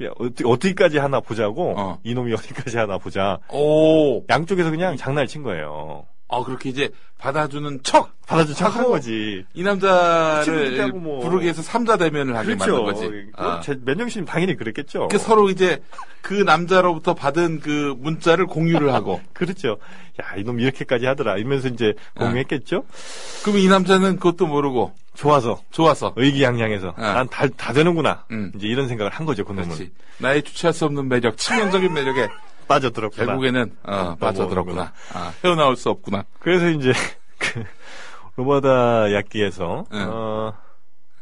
야, 어떻게 어디까지 하나 보자고 어. 이놈이 어디까지 하나 보자. 오. 양쪽에서 그냥 장난을 친 거예요. 아 그렇게 이제 받아주는 척. 받아준 척한 거지. 이 남자를 뭐. 부르기 위해서 삼자 대면을 하게 그렇죠. 만든 거지. 아. 제 맨정신 당연히 그랬겠죠. 그 서로 이제 그 남자로부터 받은 그 문자를 공유를 하고. (laughs) 그렇죠. 야 이놈 이렇게까지 하더라. 이러면서 이제 공유했겠죠. 그럼 이 남자는 그것도 모르고 좋아서 좋아서. 의기양양해서 어. 난다다 되는구나. 음. 이제 이런 생각을 한 거죠. 그 놈은 그렇지. 나의 주체할 수 없는 매력, 치명적인 매력에 빠져들었구나. 결국에는 어, 빠져들었구나. 아, 헤어나올 수 없구나. 그래서 이제 (laughs) 그 로마다 야끼에서 응. 어,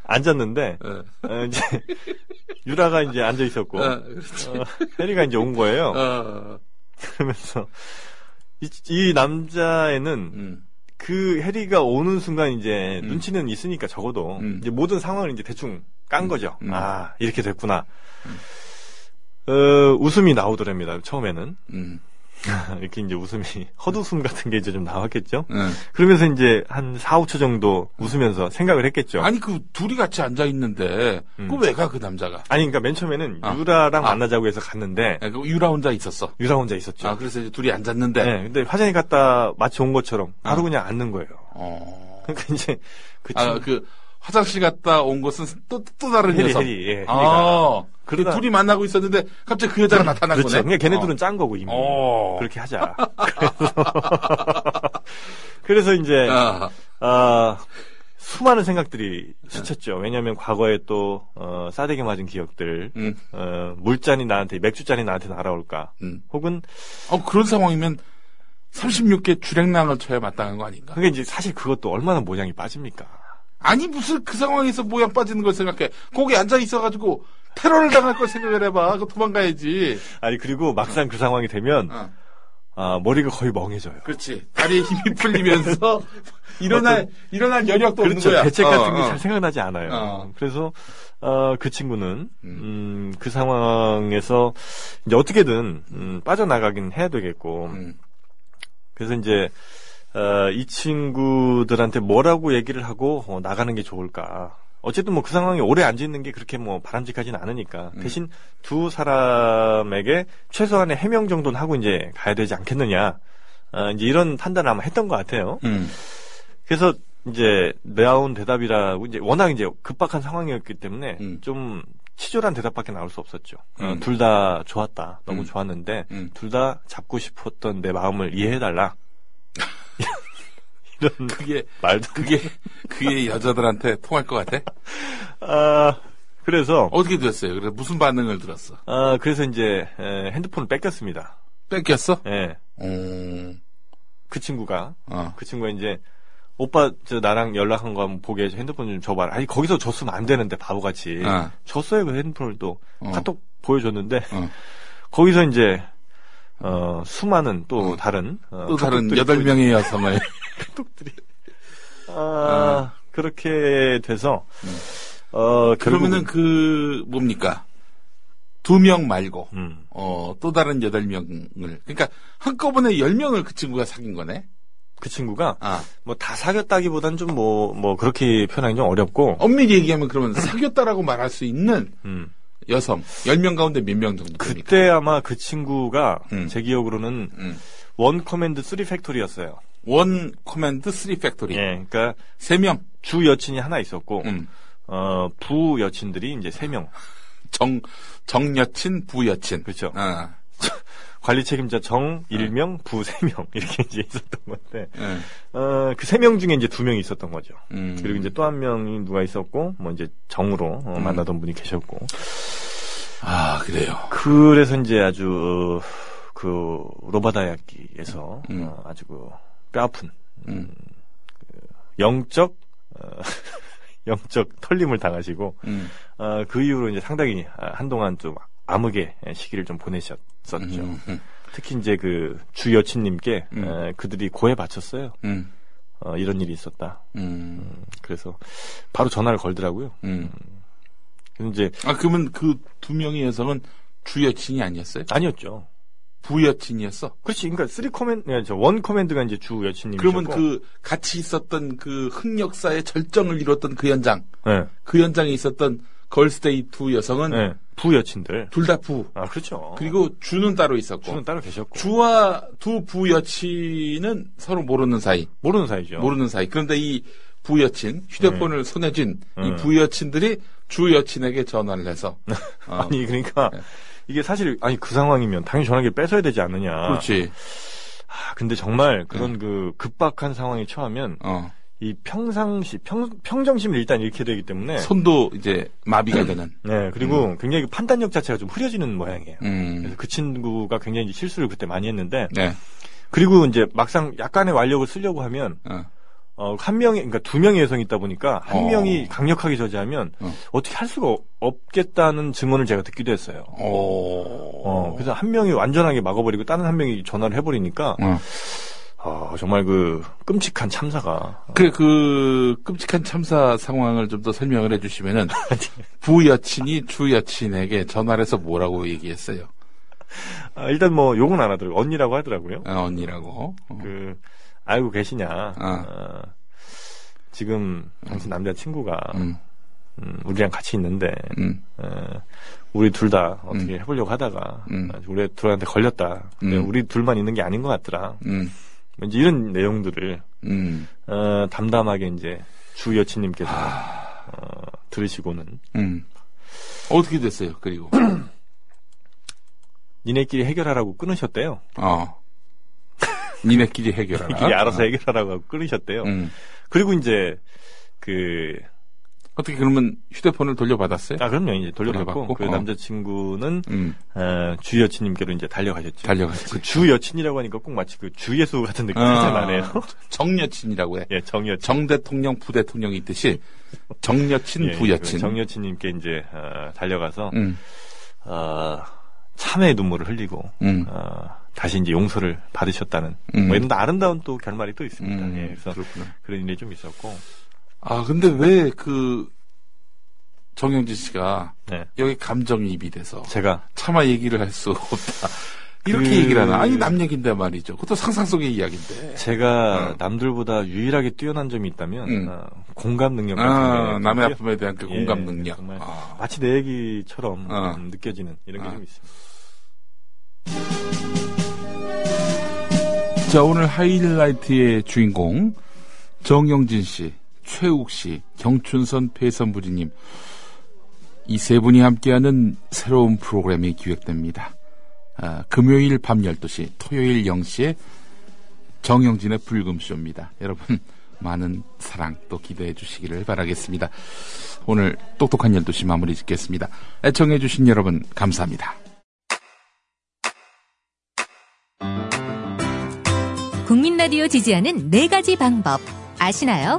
앉았는데 어, 어, 이제 유라가 이제 앉아 있었고 어, 그렇지. 어, 해리가 이제 온 거예요. 어, 그러면서 이, 이 남자애는 음, 그 해리가 오는 순간 이제 음. 눈치는 있으니까 적어도 음. 이제 모든 상황을 이제 대충 깐 거죠. 음. 아 이렇게 됐구나. 어, 웃음이 나오더랍니다. 처음에는 음, (laughs) 이렇게 이제 웃음이 헛웃음 같은 게 이제 좀 나왔겠죠. 음. 그러면서 이제 한 4, 5초 정도 웃으면서 생각을 했겠죠. 아니, 아니 그 둘이 같이 앉아 있는데 음. 그왜 가 그 남자가? 그러니까 맨 처음에는 아. 유라랑 아. 만나자고 해서 갔는데 아, 그 유라 혼자 있었어. 유라 혼자 있었죠. 아 그래서 이제 둘이 앉았는데. 네, 근데 화장실 갔다 마치 온 것처럼 바로 아. 그냥 앉는 거예요. 어. 그러니까 이제 그아그 화장실 갔다 온 것은 또 또 다른 해리, 녀석. 해리, 예. 아, 그 그러다- 둘이 만나고 있었는데 갑자기 그 여자가 나타난 그렇죠. 거네. 그러니까 걔네들은 어. 짠 거고 이미 어. 그렇게 하자. 그래서, (laughs) 그래서 이제 아, 아, 수많은 생각들이 스쳤죠. 왜냐하면 과거에 또 어, 싸대기 맞은 기억들, 음, 어, 물잔이 나한테 맥주잔이 나한테 날아올까, 음. 혹은 어, 그런 상황이면 36개 주랭랑을 쳐야 마땅한 거 아닌가? 그게 이제 사실 그것도 얼마나 모양이 빠집니까? 아니 무슨 그 상황에서 모양 빠지는 걸 생각해. 거기 앉아 있어가지고 테러를 당할 걸 생각을 해봐. 그 도망가야지. 아니 그리고 막상 그 상황이 되면 어, 아, 머리가 거의 멍해져요. 그렇지. 다리에 힘이 풀리면서 (laughs) 일어날 일어날 여력도 없는 그렇죠. 거야. 대책 어, 같은 게 어. 잘 생각나지 않아요. 어. 그래서 어, 그 친구는 음, 그 상황에서 이제 어떻게든 음, 빠져나가긴 해야 되겠고 음, 그래서 이제 어, 이 친구들한테 뭐라고 얘기를 하고 어, 나가는 게 좋을까 어쨌든 뭐 그 상황에 오래 앉아 있는 게 그렇게 뭐 바람직하진 않으니까 음. 대신 두 사람에게 최소한의 해명 정도는 하고 이제 가야 되지 않겠느냐. 아, 이제 이런 판단을 아마 했던 것 같아요. 음. 그래서 이제 나온 대답이라고 이제 워낙 이제 급박한 상황이었기 때문에 음. 좀 치졸한 대답밖에 나올 수 없었죠. 음. 둘 다 좋았다. 너무 음. 좋았는데 음. 둘다 잡고 싶었던 내 마음을 이해해달라. (laughs) 이런 그게 말도. 그게 그게 여자들한테 통할 것 같아? 아 그래서 어떻게 됐어요? 그래서 무슨 반응을 들었어? 아 그래서 이제 에, 핸드폰을 뺏겼습니다. 뺏겼어? 예. 음. 그 친구가 어. 그 친구가 이제 오빠 저 나랑 연락한 거 한번 보게 해서 핸드폰 좀 줘봐라. 아니 거기서 줬으면 안 되는데 바보같이 어. 줬어요 그 핸드폰을 또 어. 카톡 보여줬는데 어. 거기서 이제 어 수많은 또 어. 다른 어, 또 다른 여덟 또 명의 여성을 카톡들이 아 그렇게 돼서 음. 어 그러면은 그 뭡니까 두 명 말고 음, 어또 다른 여덟 명을 그러니까 한꺼번에 열 명을 그 친구가 사귄 거네. 그 친구가 아 뭐다 사귀었다기보단 좀 뭐뭐 그렇게 표현하기 좀 어렵고 엄밀히 얘기하면 그러면 사귀었다라고 말할 수 있는 음. 여성 열명 가운데 몇 명 정도 됩니까? 그때 아마 그 친구가 음. 제 기억으로는 음. one command 3 factory였어요. one command three factory 예, 그러니까 세 명. 주 여친이 하나 있었고 음. 어, 부 여친들이 이제 세 명. (laughs) 정 정여친 부여친. 그렇죠. 아. 관리 책임자 정 네. 일명 부세명 (laughs) 이렇게 이제 있었던 건데 예. 어, 그 세 명 중에 이제 두 명이 있었던 거죠. 음. 그리고 이제 또 한 명이 누가 있었고 뭐 이제 정으로 어, 음. 만나던 분이 계셨고 아 그래요. 그래서 이제 아주 어, 그 로바다야키에서 음. 어, 아주 그 뼈아픈 음. 영적 어, (laughs) 영적 털림을 당하시고 음. 어, 그 이후로 이제 상당히 아, 한동안 좀 암흑의 시기를 좀 보내셨 었죠. 음. 음. 특히 이제 그 주 여친님께 음. 에, 그들이 고해 바쳤어요. 음. 어, 이런 일이 있었다. 음. 그래서 바로 전화를 걸더라고요. 음. 이제 아 그러면 그 두 명의 여성은 주 여친이 아니었어요? 아니었죠. 부 여친이었어. 그렇지. 그러니까 three command, 아니, 저 one command가 이제 주 여친님이셨고. 그러면 그 같이 있었던 그 흑역사의 절정을 이뤘던 그 현장, 네, 그 현장에 있었던 걸스데이 두 여성은 네, 부 여친들. 둘 다 부. 아 그렇죠. 그리고 주는 따로 있었고 주는 따로 계셨고. 주와 두 부 여친은 서로 모르는 사이, 모르는 사이죠. 모르는 사이. 그런데 이 부 여친 휴대폰을 손에 쥔이 음. 부여친들이 주 여친에게 전화를 해서 (laughs) 어, 아니 그러니까 네. 이게 사실 아니 그 상황이면 당연히 전화기를 뺏어야 되지 않느냐. 그렇지. 아, 근데 정말 그런 그 급박한 상황에 처하면 어, 이 평상시 평 평정심을 일단 잃게 되기 때문에. 손도 이제 마비가 (clears throat) 되는. 네 그리고 굉장히 그 판단력 자체가 좀 흐려지는 모양이에요. 음. 그래서 그 친구가 굉장히 이제 실수를 그때 많이 했는데 네. 그리고 이제 막상 약간의 완력을 쓰려고 하면 어. 어, 한 명이, 그러니까 두 명의 여성이 있다 보니까 한 어. 명이 강력하게 저지하면 어. 어. 떻게할 수가 없- 없겠다는 증언을 제가 듣기도 했어요. 어. 어, 그래서 한 명이 완전하게 막아버리고 다른 한 명이 전화를 해버리니까 어. 어, 정말 그 끔찍한 참사가 그래 그 끔찍한 참사 상황을 좀 더 설명을 해주시면은 (laughs) 부 여친이 주 여친에게 전화를 해서 뭐라고 얘기했어요? 아, 일단 뭐 욕은 안 하더라고요. 언니라고 하더라고요. 어, 언니라고. 어. 그 알고 계시냐? 어. 어, 지금 당신 남자 친구가 음, 음, 우리랑 같이 있는데 음, 어, 우리 둘 다 어떻게 해보려고 하다가 음. 아, 우리 둘한테 걸렸다. 근데 음. 우리 둘만 있는 게 아닌 것 같더라. 음, 이제 이런 내용들을 음, 어, 담담하게 이제 주 여친님께서 아. 어, 들으시고는 음. 어떻게 됐어요? 그리고 (clears throat) 니네끼리 해결하라고 끊으셨대요. 어, 니네끼리 해결하라. (laughs) 니네끼리 알아서 해결하라고 하고 끊으셨대요. 음. 그리고 이제 그 어떻게 그러면 휴대폰을 돌려받았어요? 아, 그럼요. 이제 돌려받고, 돌려받고, 그 어. 남자친구는, 음, 어, 주 여친님께로 이제 달려가셨죠. 달려갔지. 그주 여친이라고 하니까 꼭 마치 그 주예수 같은 느낌이 어, 살짝 나네요. 정 여친이라고 해. 예, 정 여친. 정 대통령, 부 대통령이 있듯이 정 여친, 예, 부 여친. 그 정여친님께 이제, 어, 달려가서, 음, 어, 참회의 눈물을 흘리고, 음, 어, 다시 이제 용서를 받으셨다는, 음. 뭐 이런 아름다운 또 결말이 또 있습니다. 음, 예, 그래서 그렇구나. 그런 일이 좀 있었고, 아, 근데 왜 그 정영진 씨가 네. 여기 감정이입이 돼서 제가, 차마 얘기를 할 수 없다. 이렇게 그- 얘기를 하나. 아니, 남 얘기인데 말이죠. 그것도 상상 속의 이야기인데. 제가 어. 남들보다 유일하게 뛰어난 점이 있다면 음. 어, 공감 능력 같은 아, 게 남의. 아픔에 대한 그 예, 공감 능력. 정말 아. 마치 내 얘기처럼 어. 음, 느껴지는 이런 게 아. 좀 있습니다. 자, 오늘 하이라이트의 주인공 정영진 씨, 최욱 씨, 경춘선 배선부지님 이 세 분이 함께하는 새로운 프로그램이 기획됩니다. 아, 금요일 밤 12시, 토요일 0시에 정영진의 불금쇼입니다. 여러분 많은 사랑 또 기대해 주시기를 바라겠습니다. 오늘 똑똑한 12시 마무리 짓겠습니다. 애청해 주신 여러분 감사합니다. 국민 라디오 지지하는 네 가지 방법 아시나요?